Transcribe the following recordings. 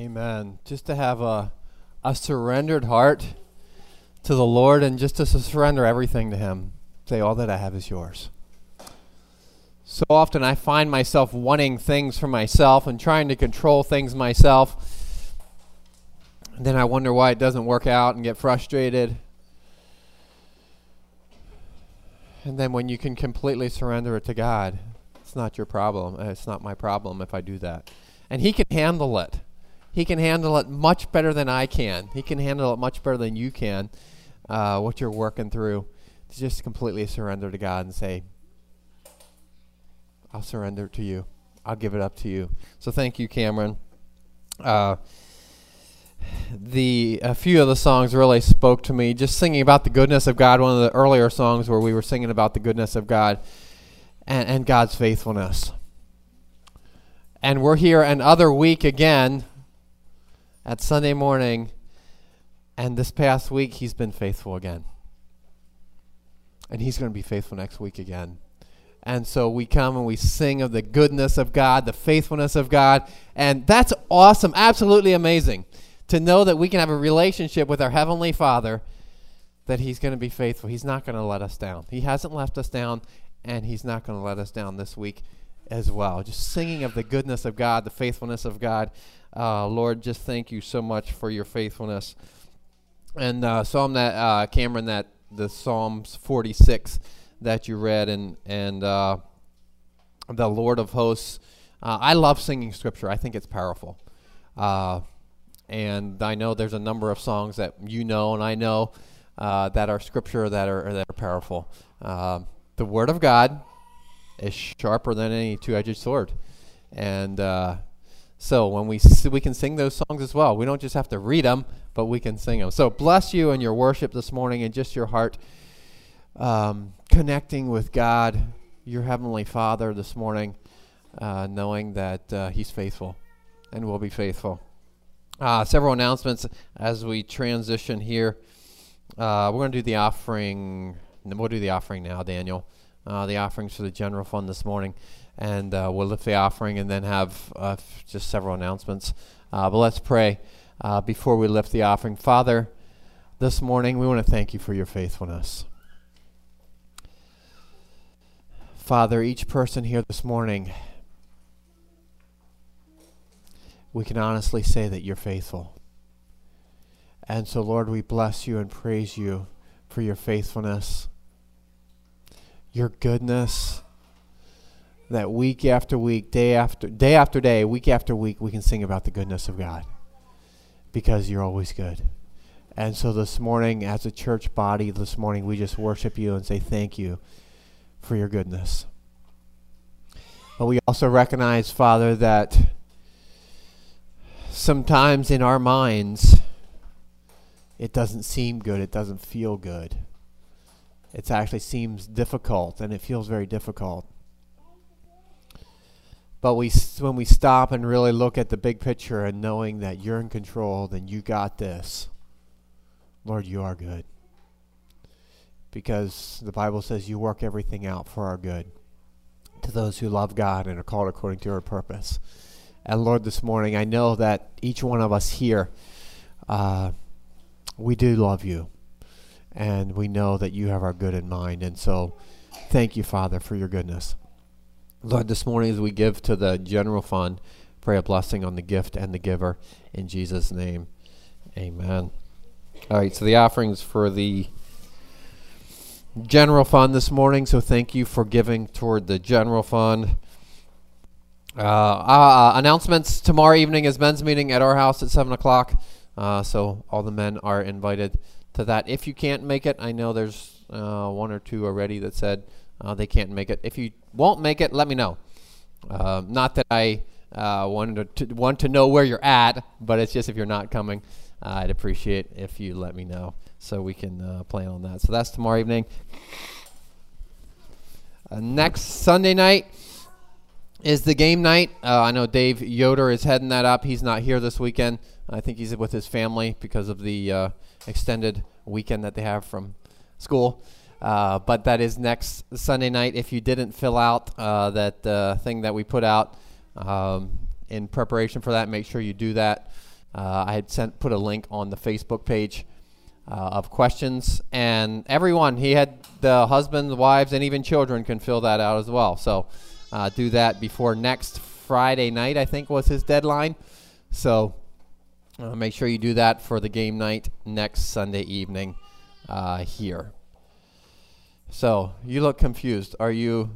Amen. Just to have a, a surrendered heart to the Lord and just to surrender everything to Him. Say, All that I have is yours. So often I find myself wanting things for myself and trying to control things myself. And then I wonder why it doesn't work out and get frustrated. And then when you can completely surrender it to God, it's not your problem. Uh, it's not my problem if I do that. And He can handle it. He can handle it much better than I can. He can handle it much better than you can, uh, what you're working through. To just completely surrender to God and say, I'll surrender to you. I'll give it up to you. So thank you, Cameron. Uh, the a few of the songs really spoke to me. Just singing about the goodness of God. One of the earlier songs where we were singing about the goodness of God and, and God's faithfulness. And we're here another week again at Sunday morning, and this past week he's been faithful again. And he's going to be faithful next week again. And so we come and we sing of the goodness of God, the faithfulness of God, and that's awesome, absolutely amazing to know that we can have a relationship with our Heavenly Father, that He's going to be faithful. He's not going to let us down. He hasn't left us down, and He's not going to let us down this week as well. Just singing of the goodness of God, the faithfulness of God. Uh, Lord, just thank you so much for your faithfulness. And uh, Psalm that uh, Cameron, that the Psalms 46 that you read, and and uh, the Lord of Hosts. Uh, I love singing Scripture. I think it's powerful. Uh, and I know there's a number of songs that you know, and I know that are Scripture that are that are powerful. the Word of God is sharper than any two-edged sword, and so when we we can sing those songs as well. We don't just have to read them, but we can sing them. So bless you in your worship this morning and just your heart um, connecting with God, your heavenly Father this morning, uh, knowing that uh, He's faithful and will be faithful. Uh, several announcements as we transition here. Uh, we're going to do the offering. We'll do the offering now, Daniel. Uh, the offerings for the general fund this morning and uh, we'll lift the offering and then have uh, just several announcements. Uh, but let's pray uh, before we lift the offering. Father, this morning we want to thank you for your faithfulness. Father, each person here this morning, we can honestly say that you're faithful. And so, Lord, we bless you and praise you for your faithfulness, your goodness that week after week, day after day after day, week after week, we can sing about the goodness of God because you're always good. And so this morning, as a church body, this morning, we just worship you and say thank you for your goodness. But we also recognize, Father, that sometimes in our minds, it doesn't seem good, it doesn't feel good. It actually seems difficult, and it feels very difficult. But we, when we stop and really look at the big picture and knowing that you're in control, then you got this. Lord, you are good. Because the Bible says you work everything out for our good to those who love God and are called according to your purpose. And Lord, this morning, I know that each one of us here, uh, we do love you. And we know that you have our good in mind. And so, thank you, Father, for your goodness. Lord, this morning as we give to the general fund, pray a blessing on the gift and the giver. In Jesus' name, amen. All right, so the offerings for the general fund this morning. So thank you for giving toward the general fund. Uh, uh, announcements tomorrow evening is men's meeting at our house at 7 o'clock. Uh, so all the men are invited to that. If you can't make it, I know there's uh, one or two already that said uh, they can't make it. If you won't make it, let me know. Uh, not that I uh, wanted to, want to know where you're at, but it's just if you're not coming, uh, I'd appreciate if you let me know so we can uh, plan on that. So that's tomorrow evening. Next Sunday night is the game night. I know Dave Yoder is heading that up. He's not here this weekend. I think he's with his family because of the extended weekend that they have from school. Uh, but that is next Sunday night. If you didn't fill out uh, that uh, thing that we put out um, in preparation for that, make sure you do that. Uh, I had sent put a link on the Facebook page uh, of questions, and everyone he had the husbands, wives, and even children can fill that out as well. So uh, do that before next Friday night. I think was his deadline. So uh, make sure you do that for the game night next Sunday evening uh, here. So you look confused. Are you?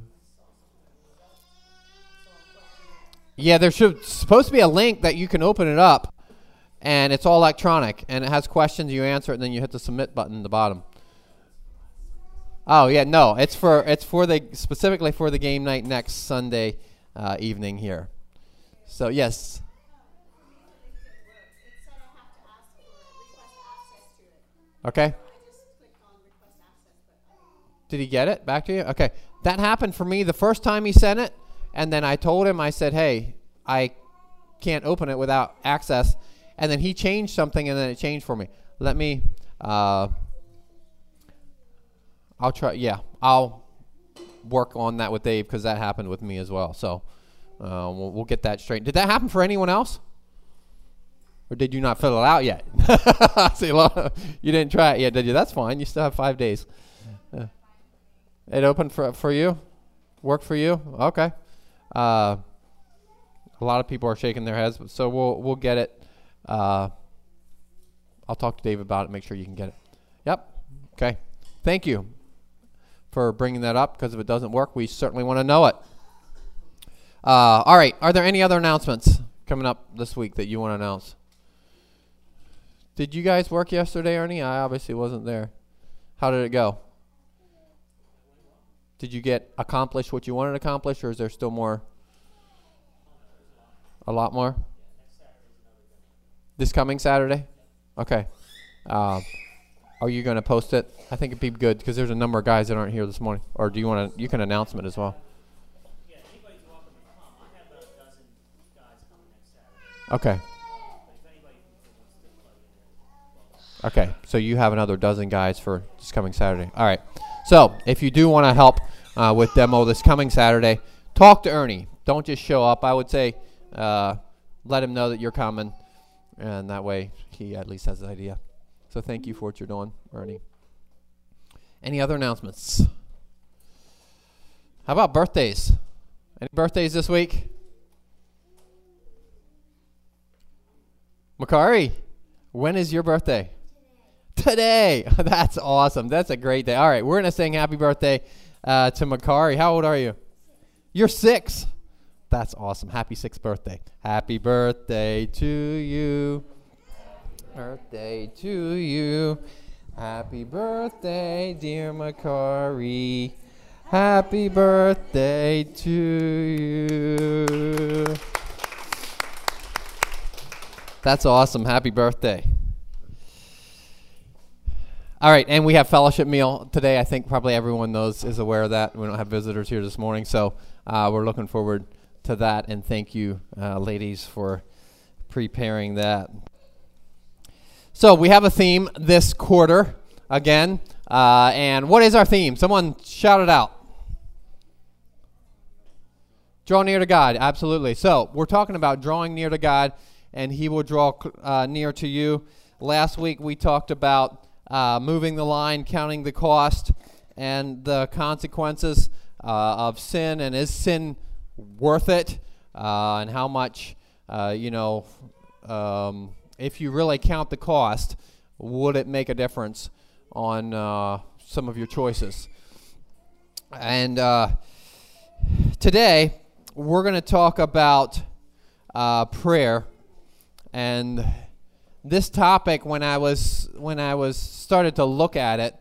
Yeah, there should supposed to be a link that you can open it up, and it's all electronic, and it has questions. You answer it, and then you hit the submit button at the bottom. Oh yeah, no, it's for it's for the specifically for the game night next Sunday uh, evening here. So yes. Okay. Did he get it back to you? Okay. That happened for me the first time he sent it, and then I told him I said, "Hey, I can't open it without access." And then he changed something, and then it changed for me. Let me. Uh, I'll try. Yeah, I'll work on that with Dave because that happened with me as well. So uh, we'll, we'll, get that straight. Did that happen for anyone else? Or did you not fill it out yet? See, you didn't try it yet, did you? That's fine. You still have five days. Uh, it opened for for you? Work for you? Okay. Uh, a lot of people are shaking their heads, so we'll we'll get it. Uh, I'll talk to Dave about it. Make sure you can get it. Yep. Okay. Thank you for bringing that up because if it doesn't work, we certainly want to know it. Uh, all right. Are there any other announcements coming up this week that you want to announce? Did you guys work yesterday, Ernie? I obviously wasn't there. How did it go? Did you get accomplished what you wanted to accomplish, or is there still more? A lot more. This coming Saturday. Okay. Uh, are you going to post it? I think it'd be good because there's a number of guys that aren't here this morning. Or do you want to? You can announce them as well. Yeah, anybody's welcome to come. I have about a dozen guys coming next Saturday. Okay. Okay, so you have another dozen guys for this coming Saturday. All right. So if you do want to help uh, with demo this coming Saturday, talk to Ernie. Don't just show up. I would say uh, let him know that you're coming, and that way he at least has an idea. So thank you for what you're doing, Ernie. Any other announcements? How about birthdays? Any birthdays this week? Makari, when is your birthday? Today. That's awesome. That's a great day. All right, we're going to sing happy birthday uh, to Makari. How old are you? You're six. That's awesome. Happy sixth birthday. Happy birthday to you. Birthday to you. Happy birthday, dear Makari. Happy birthday to you. That's awesome. Happy birthday. All right, and we have fellowship meal today. I think probably everyone knows is aware of that. We don't have visitors here this morning, so uh, we're looking forward to that. And thank you, uh, ladies, for preparing that. So we have a theme this quarter again, uh, and what is our theme? Someone shout it out. Draw near to God, absolutely. So we're talking about drawing near to God, and He will draw uh, near to you. Last week we talked about uh, moving the line, counting the cost and the consequences uh, of sin, and is sin worth it, uh, and how much, uh, you know, um, if you really count the cost, would it make a difference on uh, some of your choices? And uh, today, we're going to talk about prayer and this topic when I was when I was started to look at it,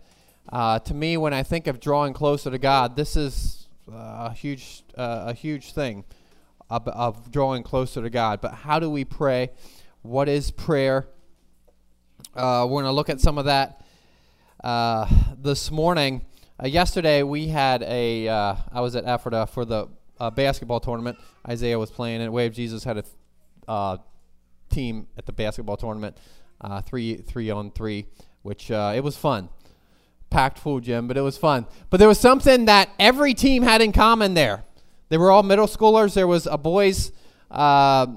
uh, to me when I think of drawing closer to God, this is uh, a huge uh, a huge thing of, of, drawing closer to God. But how do we pray? What is prayer? Uh, we're going to look at some of that uh, this morning. Uh, yesterday we had a I was at Ephrata for the basketball tournament. Isaiah was playing, and of Jesus had a team at the basketball tournament, uh, three three on three, which uh, it was fun. Packed full gym, but it was fun. But there was something that every team had in common there. They were all middle schoolers. There was a boys. Uh,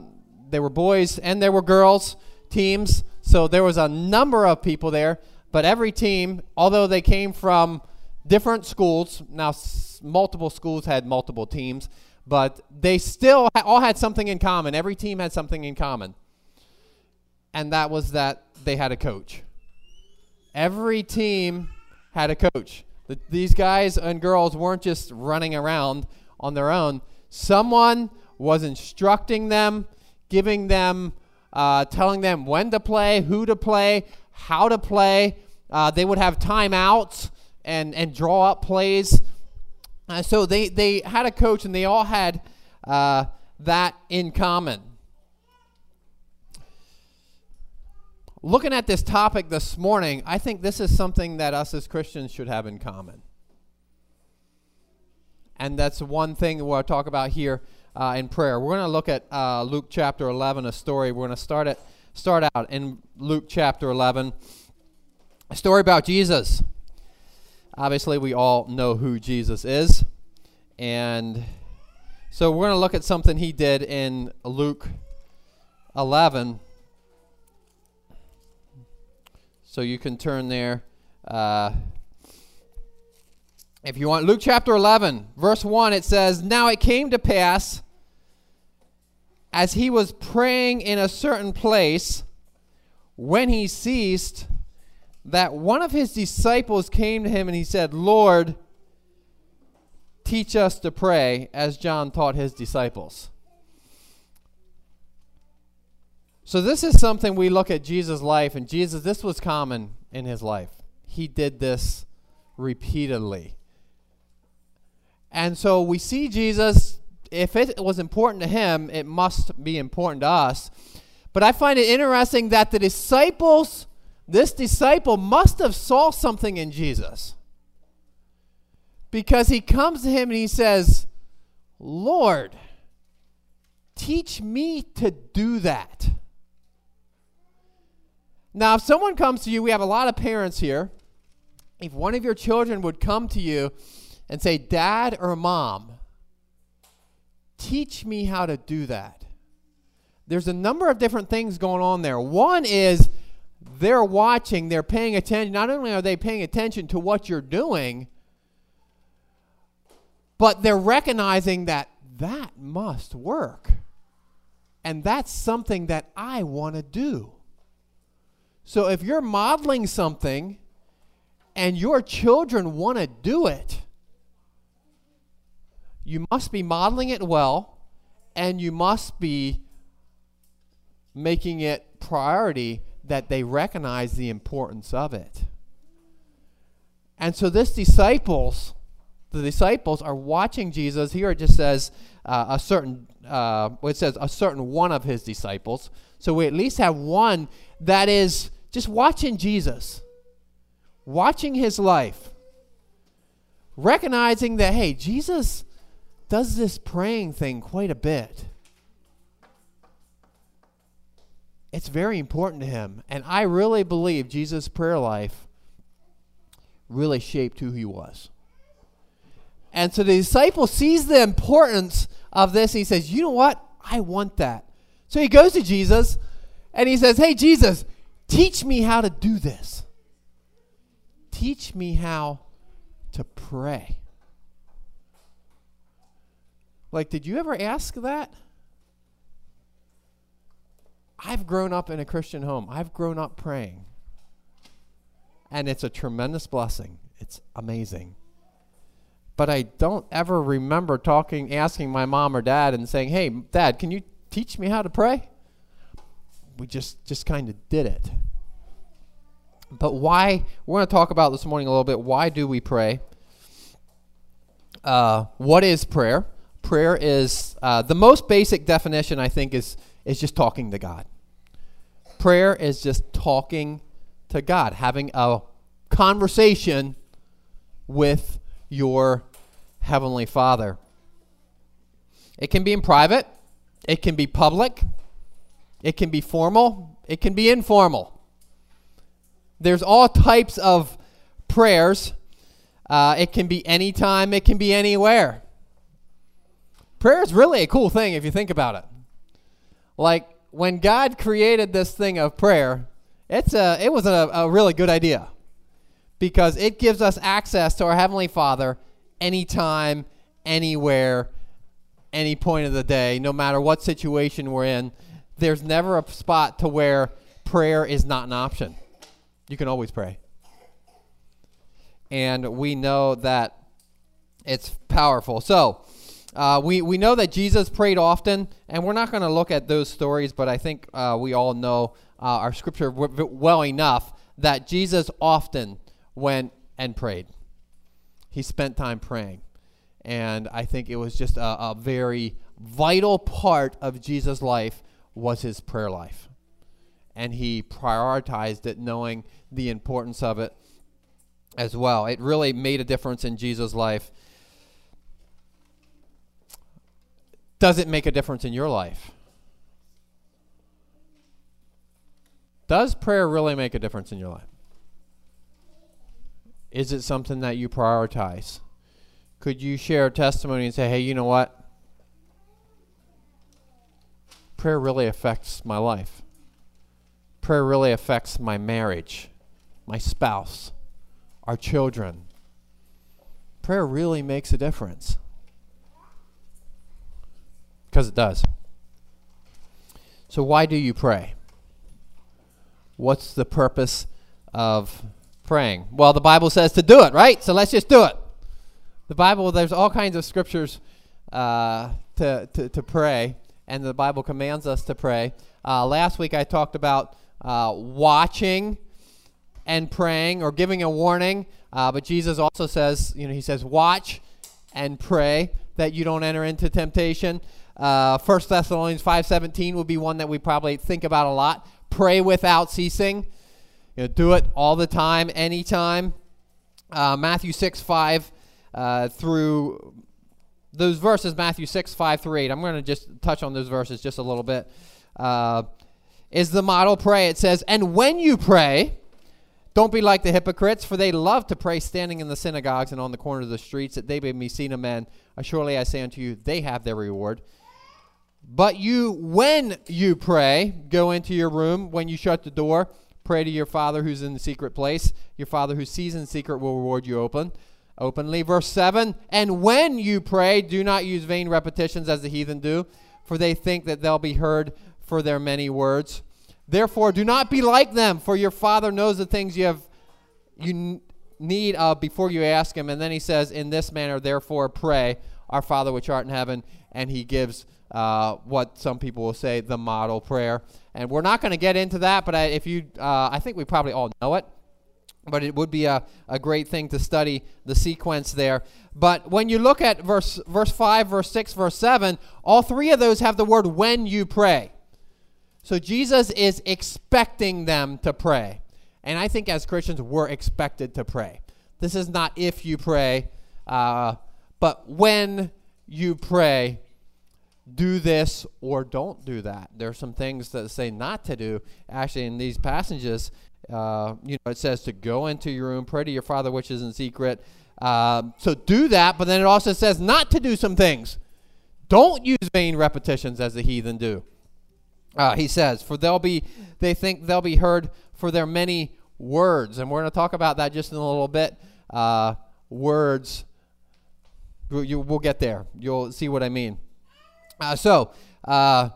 there were boys and there were girls teams. So there was a number of people there, but every team, although they came from different schools, now s- multiple schools had multiple teams, but they still ha- all had something in common. Every team had something in common. And that was that they had a coach. Every team had a coach. The, these guys and girls weren't just running around on their own. Someone was instructing them, giving them, uh, telling them when to play, who to play, how to play. Uh, they would have timeouts and, and draw up plays. Uh, so they, they had a coach and they all had uh, that in common. Looking at this topic this morning, I think this is something that us as Christians should have in common. And that's one thing we'll talk about here uh, in prayer. We're going to look at uh, Luke chapter 11, a story. We're going to start it start out in Luke chapter 11, a story about Jesus. Obviously, we all know who Jesus is, and so we're going to look at something he did in Luke 11. So you can turn there. Uh, if you want, Luke chapter 11, verse 1, it says, Now it came to pass, as he was praying in a certain place, when he ceased, that one of his disciples came to him and he said, Lord, teach us to pray, as John taught his disciples. So, this is something we look at Jesus' life, and Jesus, this was common in his life. He did this repeatedly. And so we see Jesus, if it was important to him, it must be important to us. But I find it interesting that the disciples, this disciple must have saw something in Jesus. Because he comes to him and he says, Lord, teach me to do that. Now, if someone comes to you, we have a lot of parents here. If one of your children would come to you and say, Dad or Mom, teach me how to do that. There's a number of different things going on there. One is they're watching, they're paying attention. Not only are they paying attention to what you're doing, but they're recognizing that that must work. And that's something that I want to do. So if you're modeling something and your children want to do it, you must be modeling it well and you must be making it priority that they recognize the importance of it. And so this disciples, the disciples are watching Jesus. Here it just says uh, a certain, uh, well, it says a certain one of his disciples. So we at least have one that is just watching Jesus, watching his life, recognizing that, hey, Jesus does this praying thing quite a bit. It's very important to him. And I really believe Jesus' prayer life really shaped who he was. And so the disciple sees the importance of this. He says, You know what? I want that. So he goes to Jesus and he says, Hey, Jesus, teach me how to do this. Teach me how to pray. Like, did you ever ask that? I've grown up in a Christian home. I've grown up praying. And it's a tremendous blessing. It's amazing. But I don't ever remember talking, asking my mom or dad and saying, hey, dad, can you teach me how to pray? We just, just kind of did it. But why? We're going to talk about this morning a little bit. Why do we pray? Uh, what is prayer? Prayer is uh, the most basic definition, I think, is, is just talking to God. Prayer is just talking to God, having a conversation with your Heavenly Father. It can be in private, it can be public, it can be formal, it can be informal. There's all types of prayers. Uh, it can be anytime, it can be anywhere. Prayer is really a cool thing if you think about it. Like, when God created this thing of prayer, it's a, it was a, a really good idea because it gives us access to our Heavenly Father anytime, anywhere, any point of the day, no matter what situation we're in. There's never a spot to where prayer is not an option. You can always pray. And we know that it's powerful. So, uh, we, we know that Jesus prayed often, and we're not going to look at those stories, but I think uh, we all know uh, our scripture w- well enough that Jesus often went and prayed. He spent time praying. And I think it was just a, a very vital part of Jesus' life was his prayer life. And he prioritized it knowing the importance of it as well. It really made a difference in Jesus' life. Does it make a difference in your life? Does prayer really make a difference in your life? Is it something that you prioritize? Could you share a testimony and say, hey, you know what? Prayer really affects my life. Prayer really affects my marriage, my spouse, our children. Prayer really makes a difference. Because it does. So, why do you pray? What's the purpose of praying? Well, the Bible says to do it, right? So let's just do it. The Bible, there's all kinds of scriptures uh, to, to, to pray, and the Bible commands us to pray. Uh, last week I talked about uh, watching and praying or giving a warning, uh, but Jesus also says, you know, he says, watch and pray that you don't enter into temptation. Uh, 1 Thessalonians 5.17 would be one that we probably think about a lot. Pray without ceasing. You know, do it all the time, anytime. Uh, Matthew 6, 5 uh, through those verses, Matthew 6, 5 through 8. I'm going to just touch on those verses just a little bit. Uh, is the model pray. It says, And when you pray, don't be like the hypocrites, for they love to pray standing in the synagogues and on the corners of the streets, that they may be seen of men. Surely I say unto you, they have their reward. But you, when you pray, go into your room. When you shut the door, pray to your Father who's in the secret place. Your Father who sees in secret will reward you open, openly. Verse 7 And when you pray, do not use vain repetitions as the heathen do, for they think that they'll be heard for their many words. Therefore, do not be like them, for your Father knows the things you have you need of before you ask Him. And then He says, In this manner, therefore, pray, Our Father which art in heaven, and He gives uh, what some people will say the model prayer. And we're not going to get into that, but I, if you, uh, I think we probably all know it. But it would be a, a great thing to study the sequence there. But when you look at verse verse five, verse six, verse seven, all three of those have the word "when you pray." So Jesus is expecting them to pray, and I think as Christians we're expected to pray. This is not if you pray, uh, but when you pray, do this or don't do that. There are some things that say not to do. Actually, in these passages, uh, you know, it says to go into your room, pray to your Father which is in secret. Uh, so do that, but then it also says not to do some things. Don't use vain repetitions as the heathen do. Uh, he says, for they'll be, they think they'll be heard for their many words, and we're going to talk about that just in a little bit. Uh, words, we'll, you, we'll get there. You'll see what I mean. Uh, so, uh,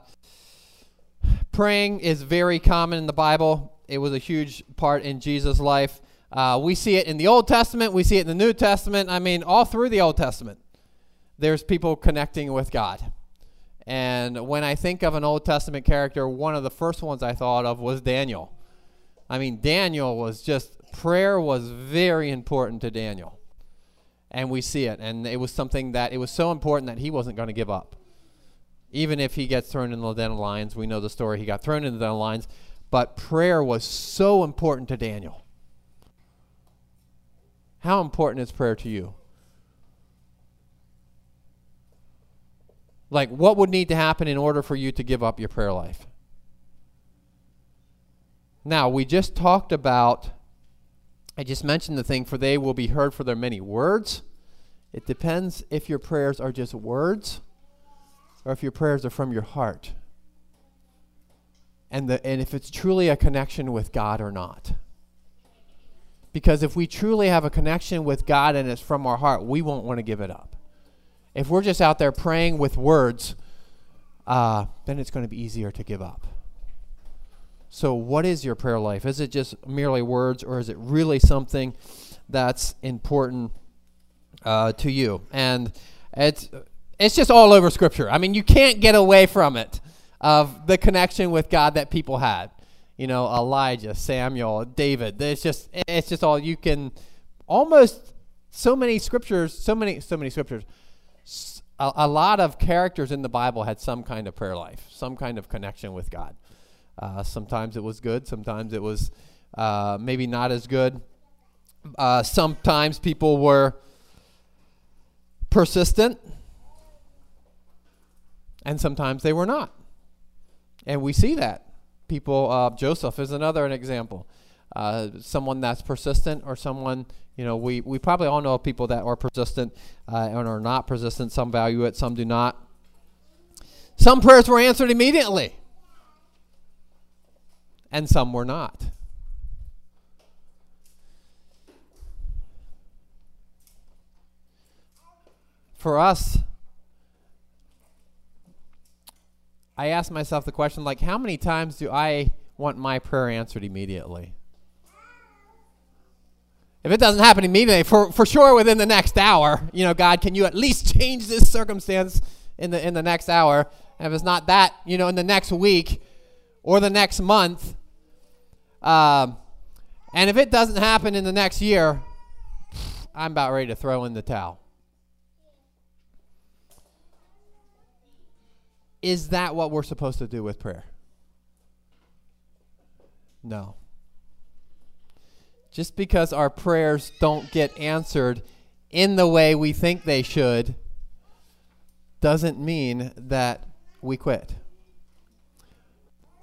praying is very common in the Bible. It was a huge part in Jesus' life. Uh, we see it in the Old Testament, we see it in the New Testament. I mean, all through the Old Testament, there's people connecting with God. And when I think of an Old Testament character, one of the first ones I thought of was Daniel. I mean, Daniel was just, prayer was very important to Daniel. And we see it. And it was something that, it was so important that he wasn't going to give up even if he gets thrown in the den of lions. We know the story. He got thrown into the den of lions. But prayer was so important to Daniel. How important is prayer to you? Like, what would need to happen in order for you to give up your prayer life? Now, we just talked about, I just mentioned the thing, for they will be heard for their many words. It depends if your prayers are just words or if your prayers are from your heart. And, the, and if it's truly a connection with God or not. Because if we truly have a connection with God and it's from our heart, we won't want to give it up. If we're just out there praying with words, uh, then it's going to be easier to give up. So, what is your prayer life? Is it just merely words, or is it really something that's important uh, to you? And it's it's just all over Scripture. I mean, you can't get away from it of the connection with God that people had. You know, Elijah, Samuel, David. It's just it's just all you can almost so many scriptures, so many so many scriptures. A, a lot of characters in the Bible had some kind of prayer life, some kind of connection with God. Uh, sometimes it was good, sometimes it was uh, maybe not as good. Uh, sometimes people were persistent, and sometimes they were not. And we see that. People, uh, Joseph is another an example. Uh, someone that's persistent or someone, you know, we, we probably all know people that are persistent uh, and are not persistent. Some value it, some do not. Some prayers were answered immediately, and some were not. For us, I ask myself the question like, how many times do I want my prayer answered immediately? If it doesn't happen immediately, for, for sure within the next hour, you know, God, can you at least change this circumstance in the in the next hour? And if it's not that, you know, in the next week or the next month, um, and if it doesn't happen in the next year, I'm about ready to throw in the towel. Is that what we're supposed to do with prayer? No. Just because our prayers don't get answered in the way we think they should doesn't mean that we quit.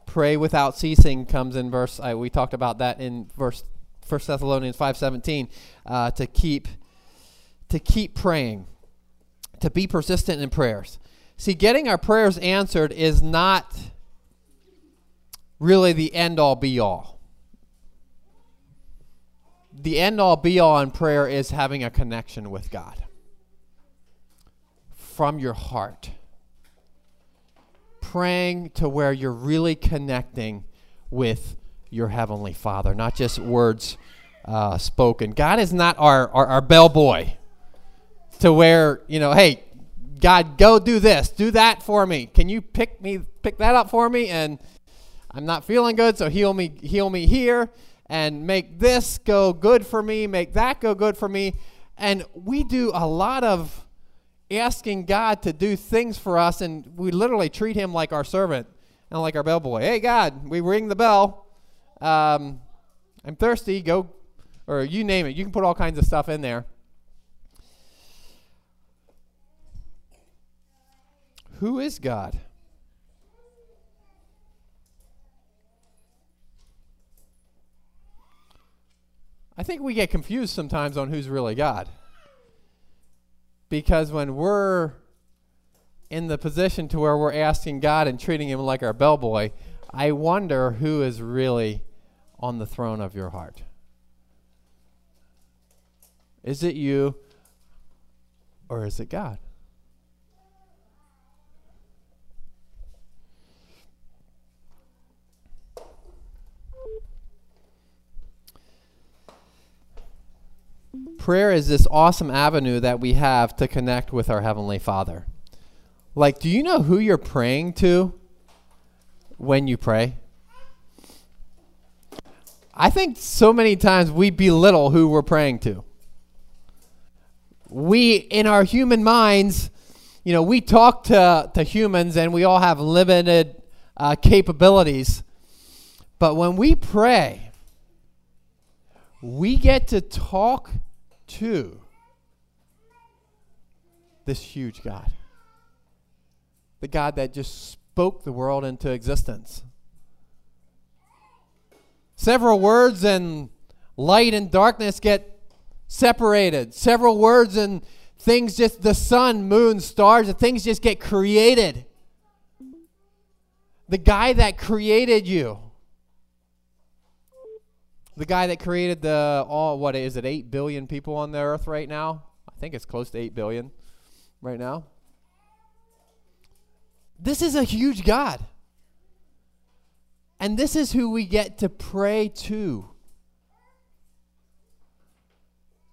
Pray without ceasing comes in verse. Uh, we talked about that in verse First Thessalonians five seventeen. Uh, to keep to keep praying, to be persistent in prayers. See, getting our prayers answered is not really the end all be all. The end all be all in prayer is having a connection with God from your heart. Praying to where you're really connecting with your Heavenly Father, not just words uh, spoken. God is not our, our, our bellboy to where, you know, hey, God, go do this, do that for me. Can you pick me, pick that up for me? And I'm not feeling good, so heal me, heal me here, and make this go good for me, make that go good for me. And we do a lot of asking God to do things for us, and we literally treat Him like our servant and like our bellboy. Hey, God, we ring the bell. Um, I'm thirsty. Go, or you name it. You can put all kinds of stuff in there. Who is God? I think we get confused sometimes on who's really God. Because when we're in the position to where we're asking God and treating him like our bellboy, I wonder who is really on the throne of your heart. Is it you or is it God? Prayer is this awesome avenue that we have to connect with our Heavenly Father. Like, do you know who you're praying to when you pray? I think so many times we belittle who we're praying to. We, in our human minds, you know, we talk to, to humans and we all have limited uh, capabilities. But when we pray, we get to talk to this huge God. The God that just spoke the world into existence. Several words and light and darkness get separated. Several words and things just, the sun, moon, stars, the things just get created. The guy that created you. The guy that created the all what is it 8 billion people on the earth right now? I think it's close to 8 billion right now. This is a huge God. And this is who we get to pray to.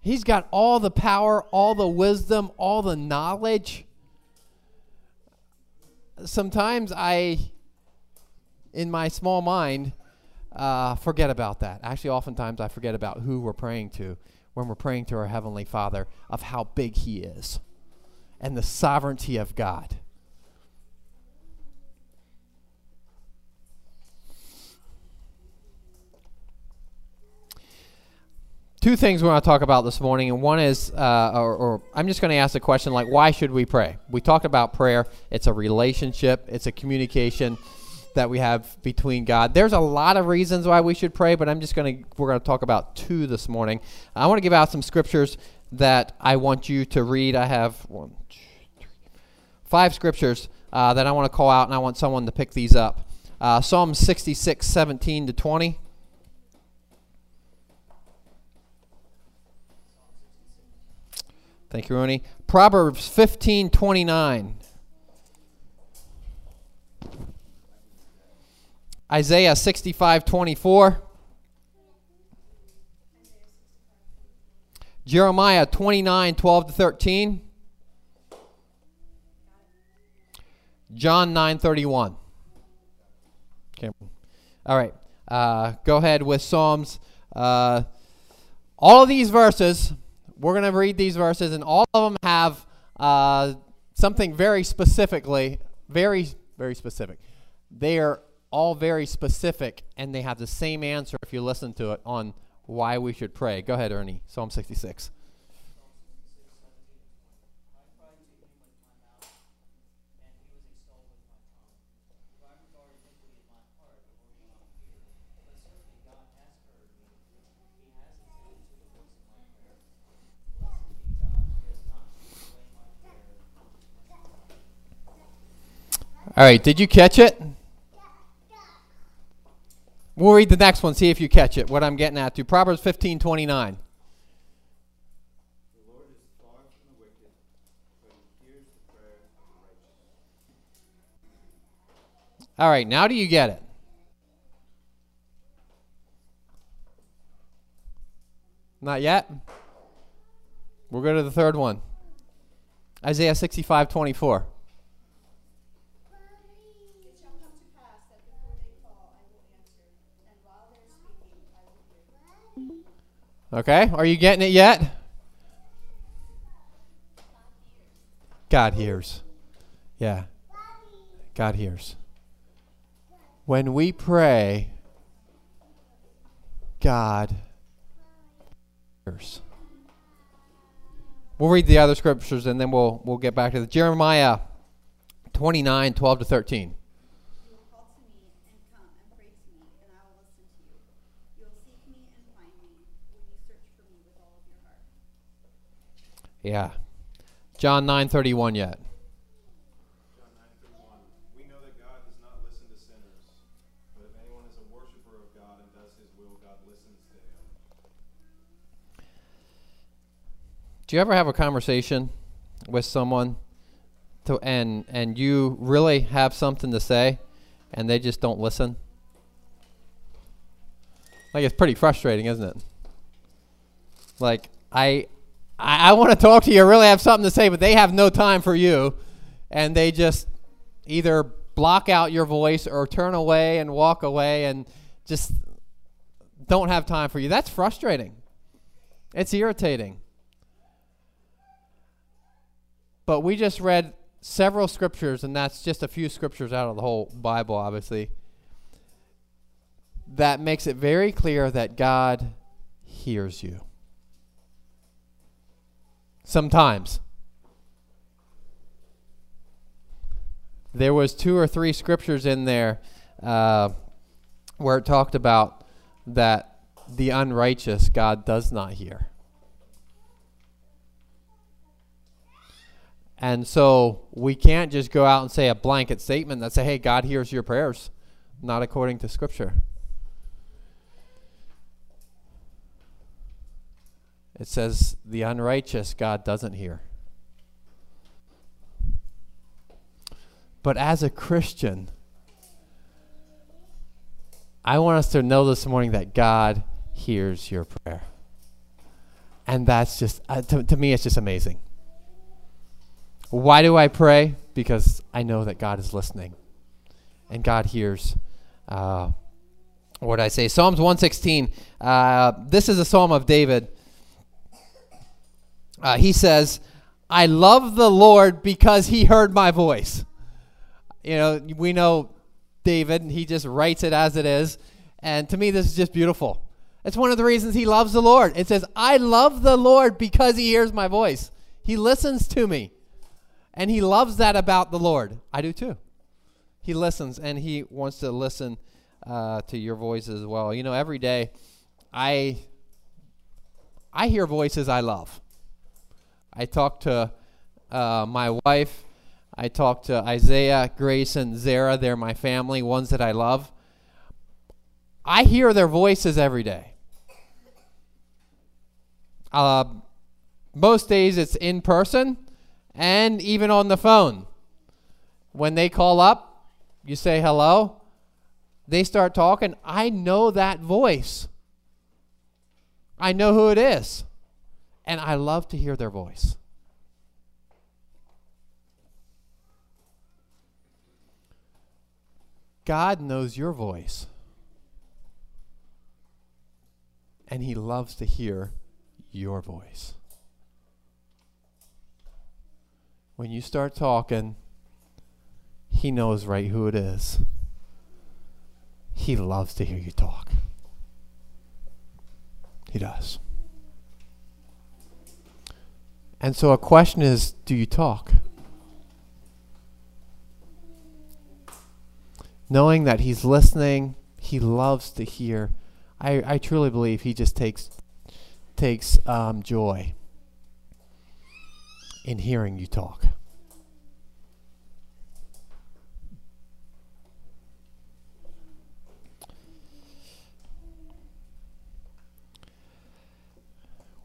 He's got all the power, all the wisdom, all the knowledge. Sometimes I, in my small mind, uh, forget about that. Actually, oftentimes I forget about who we're praying to when we're praying to our Heavenly Father, of how big He is and the sovereignty of God. two things we want to talk about this morning, and one is, uh, or, or, I'm just going to ask the question like, why should we pray? We talked about prayer. It's a relationship. It's a communication that we have between God. There's a lot of reasons why we should pray, but I'm just going to we're going to talk about two this morning. I want to give out some scriptures that I want you to read. I have one, two, three, five scriptures uh, that I want to call out, and I want someone to pick these up. Uh, Psalm 66, 17 to 20. Thank you, Rooney. Proverbs 15 29. Isaiah 65 24. Jeremiah 29 12 to 13. John 9 31. Okay. All right. Uh, go ahead with Psalms. Uh, all of these verses we're going to read these verses, and all of them have uh, something very specifically, very, very specific. They are all very specific, and they have the same answer if you listen to it on why we should pray. Go ahead, Ernie. Psalm 66. All right, did you catch it? We'll read the next one, see if you catch it, what I'm getting at to. Proverbs 15 29. All right, now do you get it? Not yet? We'll go to the third one. Isaiah 65 24. Okay, are you getting it yet? God hears. Yeah. God hears. When we pray, God hears. We'll read the other scriptures and then we'll we'll get back to the Jeremiah 29, 12 to 13. Yeah. John 9:31 yet. John 9:31. We know that God does not listen to sinners, but if anyone is a worshiper of God and does his will, God listens to him. Do you ever have a conversation with someone to and and you really have something to say and they just don't listen? Like it's pretty frustrating, isn't it? Like I I, I want to talk to you, I really have something to say, but they have no time for you. And they just either block out your voice or turn away and walk away and just don't have time for you. That's frustrating. It's irritating. But we just read several scriptures, and that's just a few scriptures out of the whole Bible, obviously, that makes it very clear that God hears you. Sometimes. There was two or three scriptures in there uh, where it talked about that the unrighteous God does not hear. And so we can't just go out and say a blanket statement that say, "Hey, God hears your prayers," not according to Scripture. It says the unrighteous God doesn't hear. But as a Christian, I want us to know this morning that God hears your prayer. And that's just, uh, to, to me, it's just amazing. Why do I pray? Because I know that God is listening and God hears uh, what I say. Psalms 116. Uh, this is a psalm of David. Uh, he says, I love the Lord because he heard my voice. You know, we know David, he just writes it as it is. And to me, this is just beautiful. It's one of the reasons he loves the Lord. It says, I love the Lord because he hears my voice. He listens to me. And he loves that about the Lord. I do too. He listens and he wants to listen uh, to your voice as well. You know, every day I I hear voices I love. I talk to uh, my wife. I talk to Isaiah, Grace, and Zara. They're my family, ones that I love. I hear their voices every day. Uh, most days it's in person and even on the phone. When they call up, you say hello, they start talking. I know that voice. I know who it is. And I love to hear their voice. God knows your voice. And He loves to hear your voice. When you start talking, He knows right who it is. He loves to hear you talk. He does. And so a question is do you talk? Knowing that He's listening, He loves to hear. I, I truly believe He just takes takes um, joy in hearing you talk.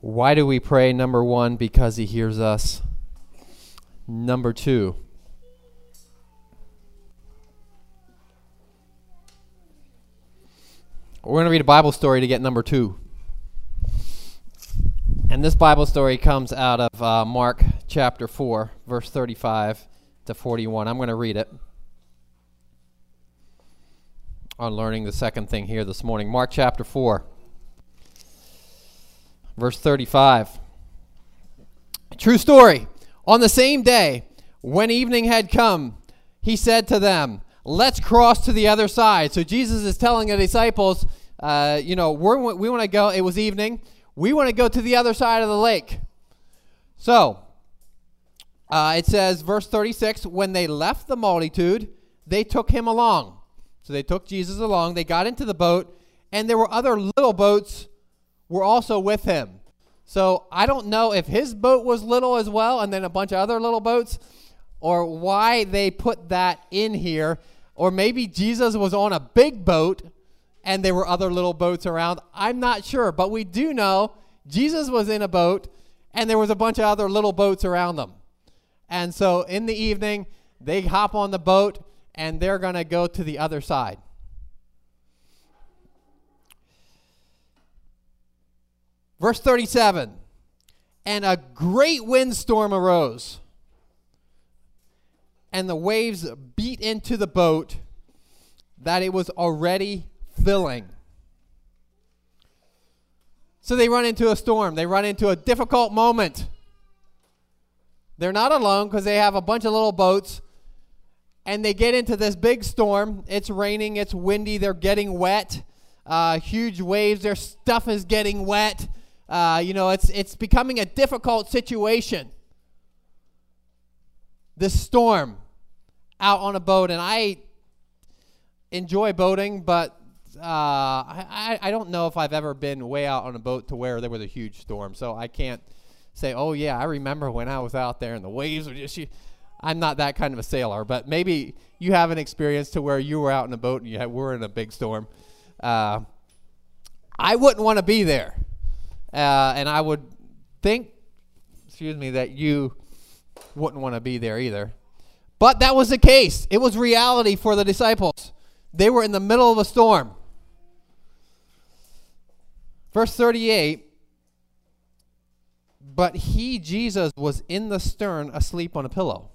Why do we pray? Number one, because He hears us. Number two, we're going to read a Bible story to get number two. And this Bible story comes out of uh, Mark chapter 4, verse 35 to 41. I'm going to read it on learning the second thing here this morning. Mark chapter 4, verse 35. True story. On the same day, when evening had come, he said to them, Let's cross to the other side. So Jesus is telling the disciples, uh, you know, we're, we want to go. It was evening we want to go to the other side of the lake. So, uh, it says, verse 36 when they left the multitude, they took him along. So they took Jesus along. They got into the boat, and there were other little boats were also with him. So I don't know if his boat was little as well, and then a bunch of other little boats, or why they put that in here. Or maybe Jesus was on a big boat and there were other little boats around. I'm not sure, but we do know Jesus was in a boat and there was a bunch of other little boats around them. And so in the evening, they hop on the boat and they're going to go to the other side. Verse 37 And a great windstorm arose, and the waves beat into the boat that it was already filling. So they run into a storm, they run into a difficult moment. They're not alone because they have a bunch of little boats and they get into this big storm. It's raining, it's windy, they're getting wet. Uh, huge waves, their stuff is getting wet. Uh, you know, it's, it's becoming a difficult situation. This storm out on a boat, and I enjoy boating, but uh, I, I don't know if I've ever been way out on a boat to where there was a huge storm, so I can't say, "Oh yeah, I remember when I was out there and the waves were just." I'm not that kind of a sailor, but maybe you have an experience to where you were out in a boat and you had, were in a big storm. Uh, I wouldn't want to be there, uh, and I would think, excuse me, that you wouldn't want to be there either. But that was the case. It was reality for the disciples. They were in the middle of a storm. Verse 38 But he, Jesus, was in the stern asleep on a pillow.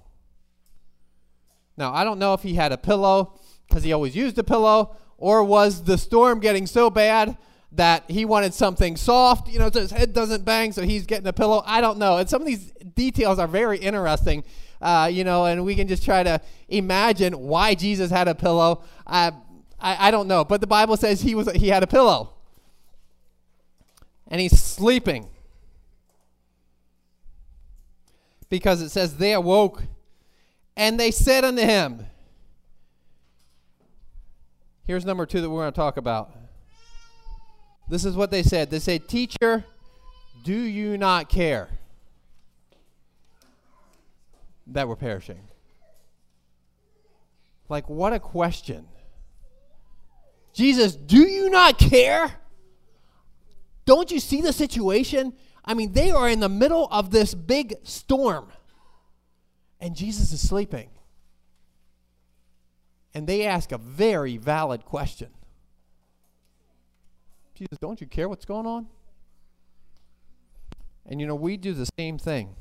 Now, I don't know if he had a pillow because he always used a pillow, or was the storm getting so bad that he wanted something soft, you know, so his head doesn't bang, so he's getting a pillow. I don't know. And some of these details are very interesting, uh, you know, and we can just try to imagine why Jesus had a pillow. I, I, I don't know, but the Bible says he was he had a pillow, and he's sleeping because it says they awoke, and they said unto him. Here's number two that we're going to talk about. This is what they said. They said, Teacher, do you not care that we're perishing? Like, what a question. Jesus, do you not care? Don't you see the situation? I mean, they are in the middle of this big storm, and Jesus is sleeping. And they ask a very valid question. Jesus, don't you care what's going on? And you know, we do the same thing.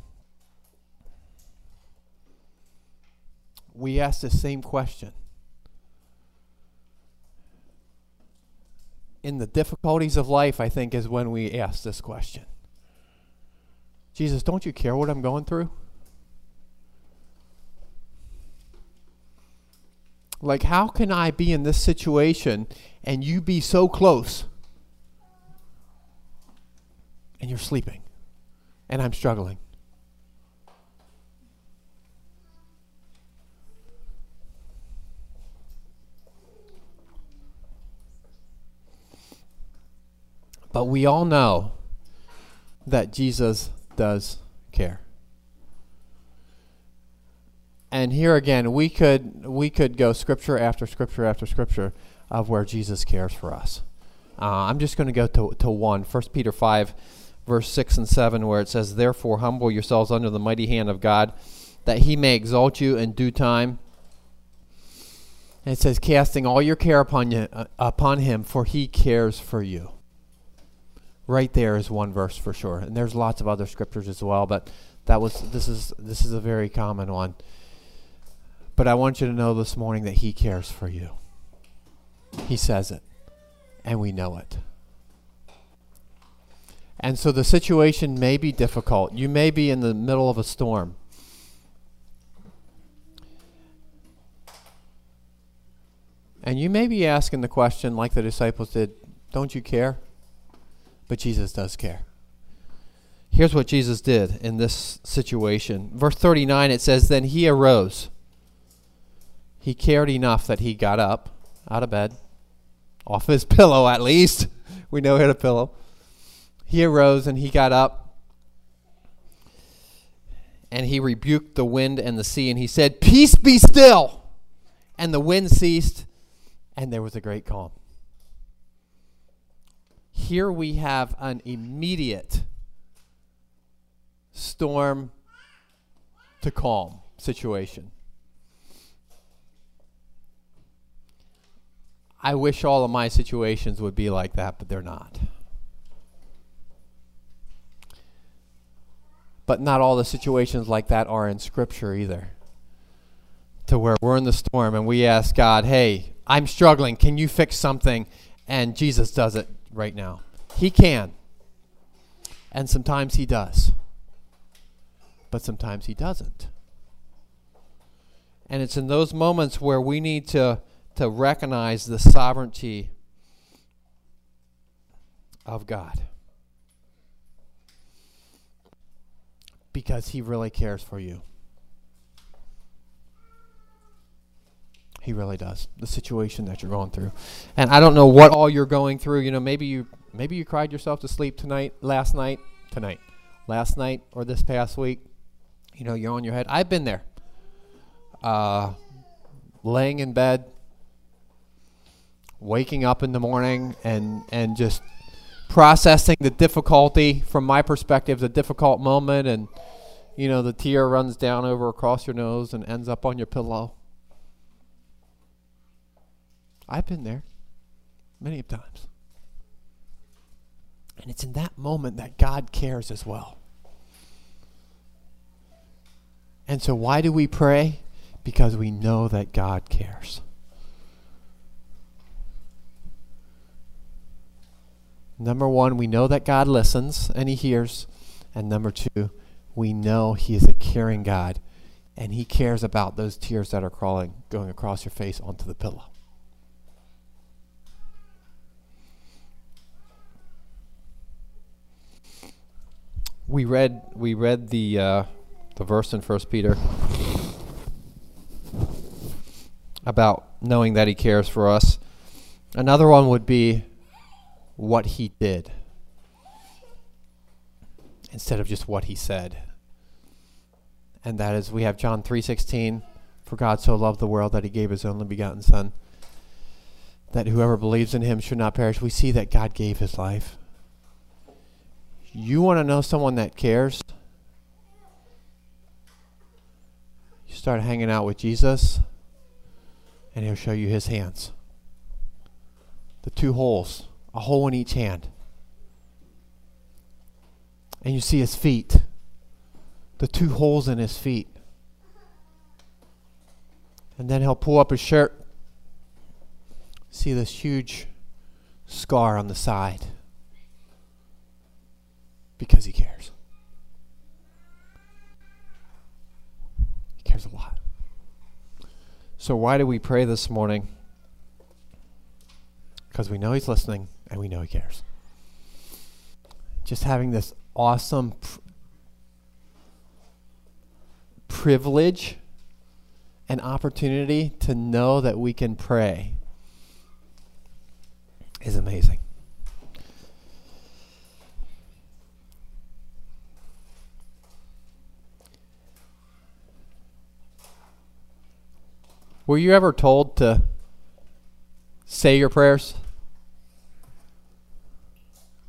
We ask the same question. In the difficulties of life, I think, is when we ask this question Jesus, don't you care what I'm going through? Like, how can I be in this situation and you be so close? And you're sleeping, and I'm struggling. But we all know that Jesus does care. And here again, we could we could go scripture after scripture after scripture of where Jesus cares for us. Uh, I'm just going to go to to one. First Peter five verse 6 and 7, where it says, Therefore, humble yourselves under the mighty hand of God, that he may exalt you in due time. And it says, Casting all your care upon, you, uh, upon him, for he cares for you. Right there is one verse for sure. And there's lots of other scriptures as well, but that was this is this is a very common one. But I want you to know this morning that he cares for you. He says it, and we know it. And so the situation may be difficult. You may be in the middle of a storm. And you may be asking the question, like the disciples did, don't you care? But Jesus does care. Here's what Jesus did in this situation. Verse 39, it says, Then he arose. He cared enough that he got up out of bed, off his pillow at least. we know he had a pillow he arose and he got up and he rebuked the wind and the sea and he said, Peace be still. And the wind ceased and there was a great calm. Here we have an immediate storm to calm situation. I wish all of my situations would be like that, but they're not. But not all the situations like that are in Scripture either. To where we're in the storm and we ask God, hey, I'm struggling. Can you fix something? And Jesus does it right now. He can. And sometimes He does. But sometimes He doesn't. And it's in those moments where we need to, to recognize the sovereignty of God. Because He really cares for you. He really does. The situation that you're going through. And I don't know what all you're going through. You know, maybe you maybe you cried yourself to sleep tonight, last night, tonight. last night or this past week. You know, you're on your head. I've been there. Uh, laying in bed, waking up in the morning, and and just processing the difficulty from my perspective, the difficult moment, and you know, the tear runs down over across your nose and ends up on your pillow. I've been there many times. And it's in that moment that God cares as well. And so, why do we pray? Because we know that God cares. Number one, we know that God listens and He hears. And number two, we know He is a caring God and He cares about those tears that are crawling, going across your face onto the pillow. We read we read the uh, the verse in First Peter about knowing that He cares for us. Another one would be what He did instead of just what he said. And that is we have John 3:16 for God so loved the world that he gave his only begotten son that whoever believes in him should not perish. We see that God gave his life. You want to know someone that cares? You start hanging out with Jesus and he'll show you his hands. The two holes, a hole in each hand and you see his feet, the two holes in his feet. And then he'll pull up his shirt, see this huge scar on the side because he cares. He cares a lot. So, why do we pray this morning? Because we know he's listening and we know he cares. Just having this awesome pr- privilege and opportunity to know that we can pray is amazing. Were you ever told to say your prayers?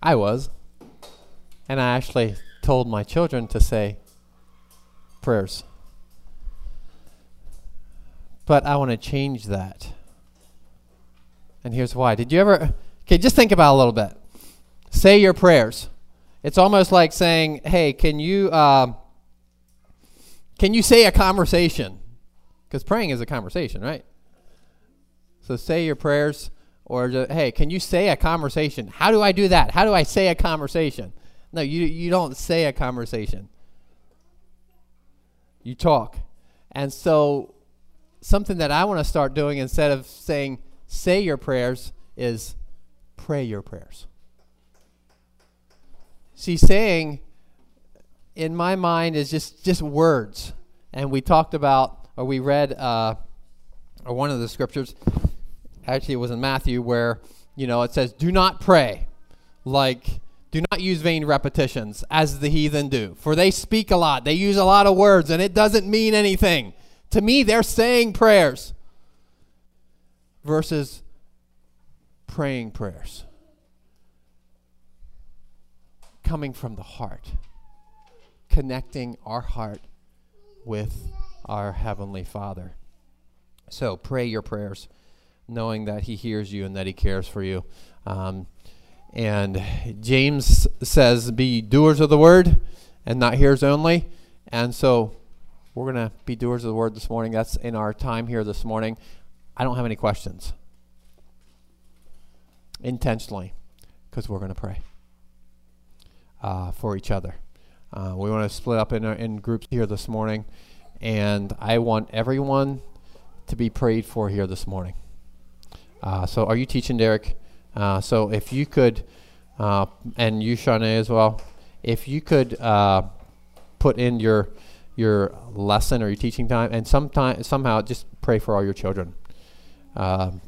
I was. And I actually told my children to say prayers. But I want to change that. And here's why. Did you ever, okay, just think about a little bit. Say your prayers. It's almost like saying, hey, can you, uh, can you say a conversation? Because praying is a conversation, right? So say your prayers, or just, hey, can you say a conversation? How do I do that? How do I say a conversation? No, you you don't say a conversation. You talk. And so something that I want to start doing instead of saying say your prayers is pray your prayers. See, saying in my mind is just just words. And we talked about or we read uh, or one of the scriptures actually it was in Matthew where you know it says do not pray like do not use vain repetitions as the heathen do, for they speak a lot. They use a lot of words, and it doesn't mean anything. To me, they're saying prayers versus praying prayers. Coming from the heart, connecting our heart with our Heavenly Father. So pray your prayers, knowing that He hears you and that He cares for you. Um, and James says, Be doers of the word and not hearers only. And so we're going to be doers of the word this morning. That's in our time here this morning. I don't have any questions. Intentionally, because we're going to pray uh, for each other. Uh, we want to split up in, in groups here this morning. And I want everyone to be prayed for here this morning. Uh, so, are you teaching, Derek? Uh, so if you could, uh, and you, Shanae, as well, if you could uh, put in your your lesson or your teaching time, and sometime somehow just pray for all your children. Um,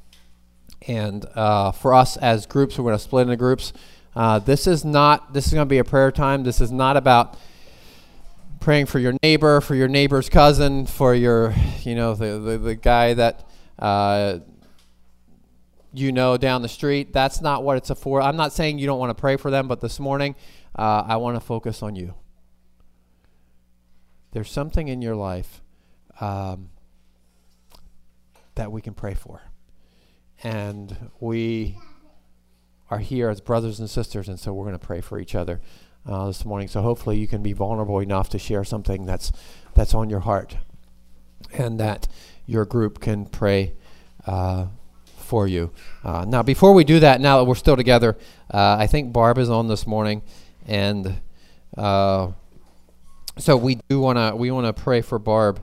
and uh, for us as groups, we're going to split into groups. Uh, this is not. This is going to be a prayer time. This is not about praying for your neighbor, for your neighbor's cousin, for your, you know, the the, the guy that you know down the street. That's not what it's for. I'm not saying you don't want to pray for them, but this morning uh, I want to focus on you. There's something in your life um, that we can pray for, and we are here as brothers and sisters, and so we're going to pray for each other uh, this morning. So hopefully you can be vulnerable enough to share something that's that's on your heart, and that your group can pray uh, for you. Uh, now, before we do that, now that we're still together, uh, I think Barb is on this morning, and uh, so we do want to we want to pray for Barb.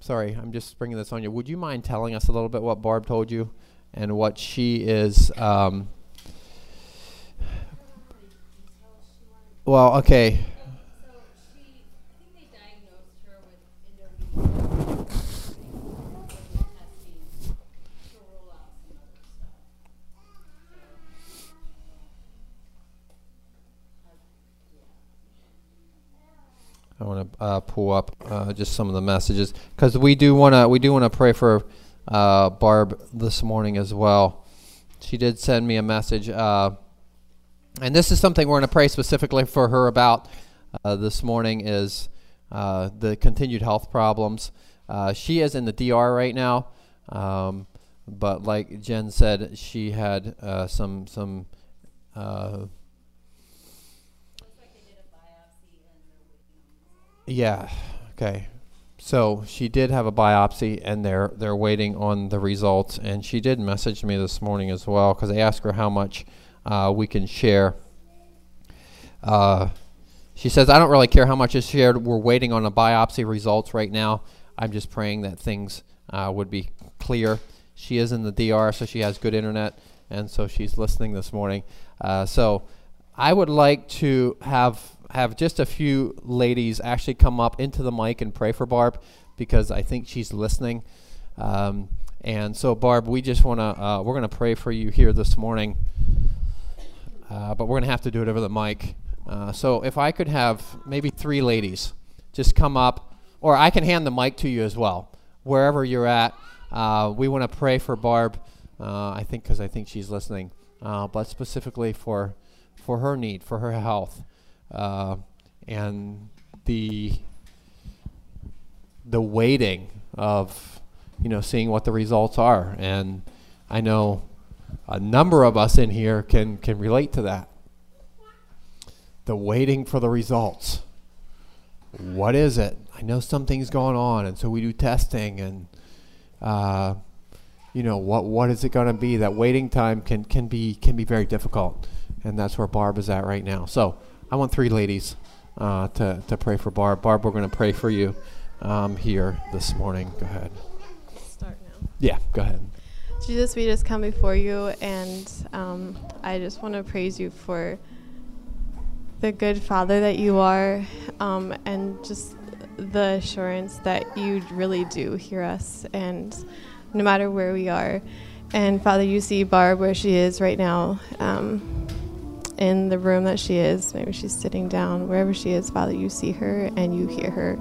Sorry, I'm just bringing this on you. Would you mind telling us a little bit what Barb told you and what she is? Um, well, okay. So she, I think they diagnosed her with endometriosis. testing to rule out some other stuff. I want to uh, pull up uh, just some of the messages because we do want to we do want to pray for uh, Barb this morning as well. She did send me a message, uh, and this is something we're going to pray specifically for her about uh, this morning is uh, the continued health problems. she is in the DR right now, um, but like Jen said, she had some some. Looks like they did a biopsy and they're waiting on the Yeah. Okay. So she did have a biopsy, and they're they're waiting on the results. And she did message me this morning as well because I asked her how much uh, we can share. Uh, she says, "I don't really care how much is shared. We're waiting on the biopsy results right now. I'm just praying that things uh, would be clear." She is in the DR, so she has good internet, and so she's listening this morning. Uh, so I would like to have have just a few ladies actually come up into the mic and pray for Barb because I think she's listening. Um, and so, Barb, we just want to uh, we're going to pray for you here this morning, uh, but we're going to have to do it over the mic. Uh, so, if I could have maybe three ladies just come up, or I can hand the mic to you as well, wherever you're at. Uh, we want to pray for Barb. Uh, I think because I think she's listening, uh, but specifically for for her need, for her health, uh, and the the waiting of you know seeing what the results are. And I know a number of us in here can can relate to that. The waiting for the results. What is it? I know something's going on, and so we do testing and. Uh, you know what what is it going to be that waiting time can can be can be very difficult and that's where barb is at right now so i want three ladies uh, to, to pray for barb barb we're going to pray for you um, here this morning go ahead start now. yeah go ahead Jesus, we just come before you, and um, I just want to praise you for the good Father that you are, um, and just the assurance that you really do hear us, and no matter where we are. And Father, you see Barb where she is right now, um, in the room that she is. Maybe she's sitting down, wherever she is. Father, you see her and you hear her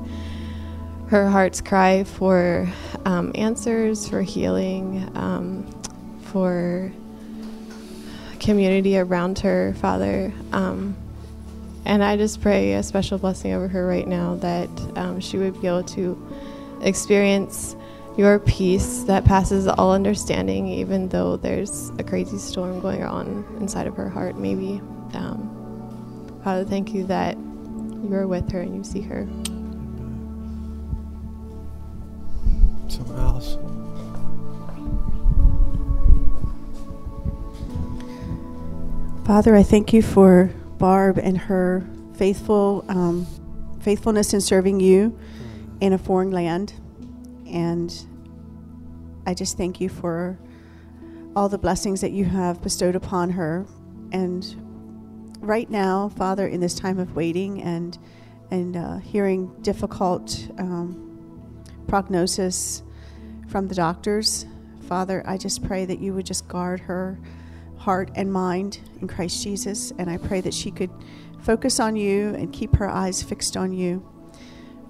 her heart's cry for um, answers, for healing, um, for community around her, Father. Um, and I just pray a special blessing over her right now that um, she would be able to experience your peace that passes all understanding, even though there's a crazy storm going on inside of her heart, maybe. Um, Father, thank you that you are with her and you see her. someone else Father, I thank you for Barb and her faithful um, faithfulness in serving you in a foreign land, and I just thank you for all the blessings that you have bestowed upon her. And right now, Father, in this time of waiting and and uh, hearing difficult um, prognosis from the doctors, Father, I just pray that you would just guard her heart and mind in Christ Jesus. And I pray that she could focus on you and keep her eyes fixed on you.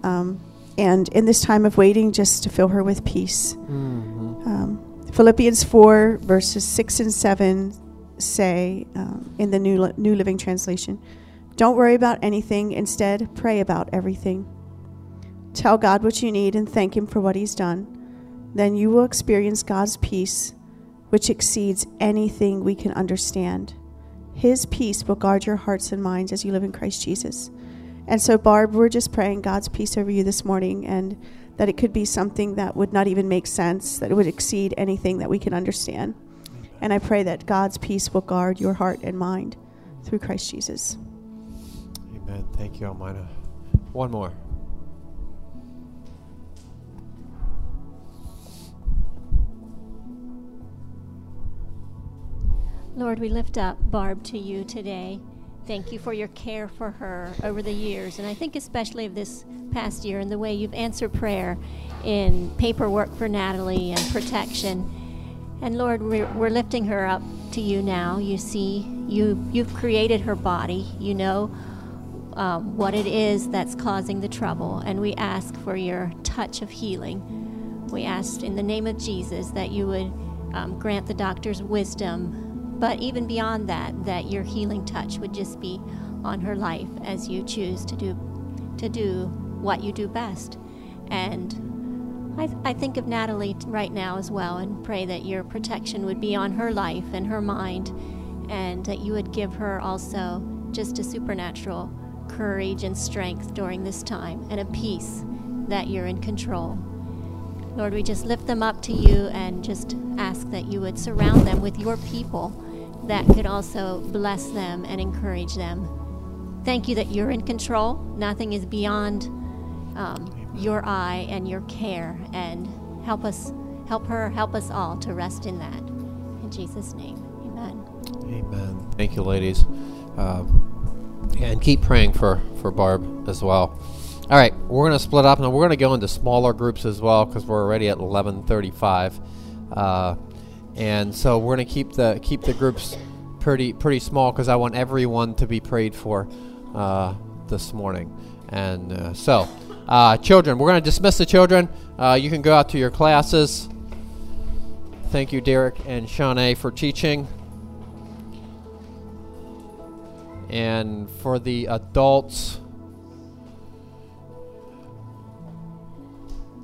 Um, and in this time of waiting, just to fill her with peace. Mm-hmm. Um, Philippians 4, verses 6 and 7 say um, in the New, Li- New Living Translation Don't worry about anything, instead, pray about everything. Tell God what you need and thank Him for what He's done. Then you will experience God's peace, which exceeds anything we can understand. His peace will guard your hearts and minds as you live in Christ Jesus. And so, Barb, we're just praying God's peace over you this morning and that it could be something that would not even make sense, that it would exceed anything that we can understand. And I pray that God's peace will guard your heart and mind through Christ Jesus. Amen. Thank you, Almina. One more. Lord, we lift up Barb to you today. Thank you for your care for her over the years. And I think especially of this past year and the way you've answered prayer in paperwork for Natalie and protection. And Lord, we're, we're lifting her up to you now. You see, you, you've created her body. You know um, what it is that's causing the trouble. And we ask for your touch of healing. We ask in the name of Jesus that you would um, grant the doctor's wisdom but even beyond that, that your healing touch would just be on her life as you choose to do to do what you do best. And I, I think of Natalie right now as well and pray that your protection would be on her life and her mind and that you would give her also just a supernatural courage and strength during this time and a peace that you're in control. Lord, we just lift them up to you and just ask that you would surround them with your people that could also bless them and encourage them. Thank you that you're in control. Nothing is beyond um, your eye and your care. And help us, help her, help us all to rest in that. In Jesus' name, amen. Amen. Thank you, ladies. Uh, and keep praying for, for Barb as well. All right, we're going to split up, and we're going to go into smaller groups as well because we're already at 11:35. Uh, and so we're to keep the keep the groups pretty pretty small because I want everyone to be prayed for uh, this morning. And uh, so, uh, children, we're to dismiss the children. Uh, you can go out to your classes. Thank you, Derek and Shawnee, for teaching. And for the adults.